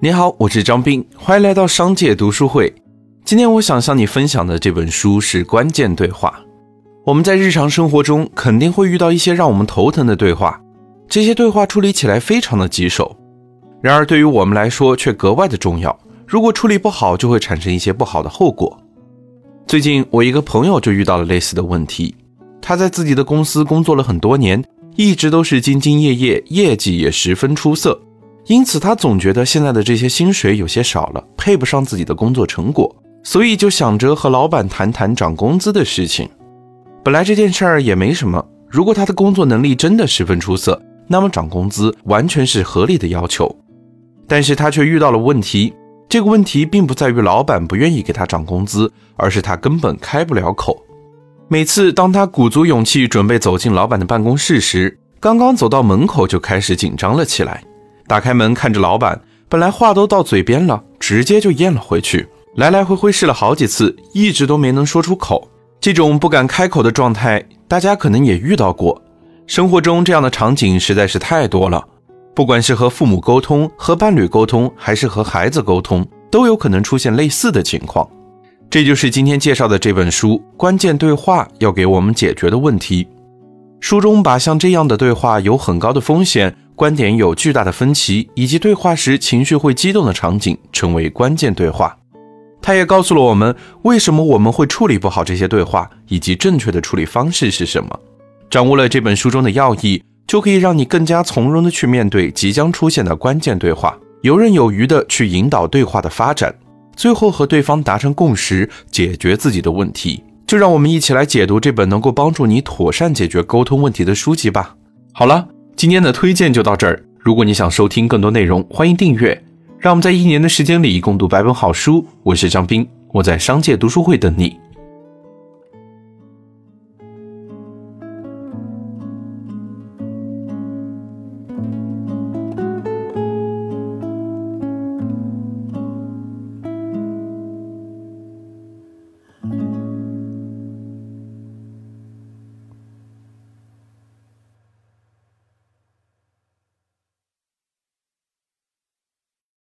你好，我是张斌，欢迎来到商界读书会。今天我想向你分享的这本书是《关键对话》。我们在日常生活中肯定会遇到一些让我们头疼的对话，这些对话处理起来非常的棘手，然而对于我们来说却格外的重要。如果处理不好，就会产生一些不好的后果。最近我一个朋友就遇到了类似的问题，他在自己的公司工作了很多年，一直都是兢兢业业，业绩也十分出色。因此，他总觉得现在的这些薪水有些少了，配不上自己的工作成果，所以就想着和老板谈谈涨工资的事情。本来这件事儿也没什么，如果他的工作能力真的十分出色，那么涨工资完全是合理的要求。但是他却遇到了问题，这个问题并不在于老板不愿意给他涨工资，而是他根本开不了口。每次当他鼓足勇气准备走进老板的办公室时，刚刚走到门口就开始紧张了起来。打开门，看着老板，本来话都到嘴边了，直接就咽了回去。来来回回试了好几次，一直都没能说出口。这种不敢开口的状态，大家可能也遇到过。生活中这样的场景实在是太多了，不管是和父母沟通、和伴侣沟通，还是和孩子沟通，都有可能出现类似的情况。这就是今天介绍的这本书《关键对话》要给我们解决的问题。书中把像这样的对话有很高的风险。观点有巨大的分歧，以及对话时情绪会激动的场景，成为关键对话。他也告诉了我们为什么我们会处理不好这些对话，以及正确的处理方式是什么。掌握了这本书中的要义，就可以让你更加从容的去面对即将出现的关键对话，游刃有余的去引导对话的发展，最后和对方达成共识，解决自己的问题。就让我们一起来解读这本能够帮助你妥善解决沟通问题的书籍吧。好了。今天的推荐就到这儿。如果你想收听更多内容，欢迎订阅。让我们在一年的时间里共读百本好书。我是张斌，我在商界读书会等你。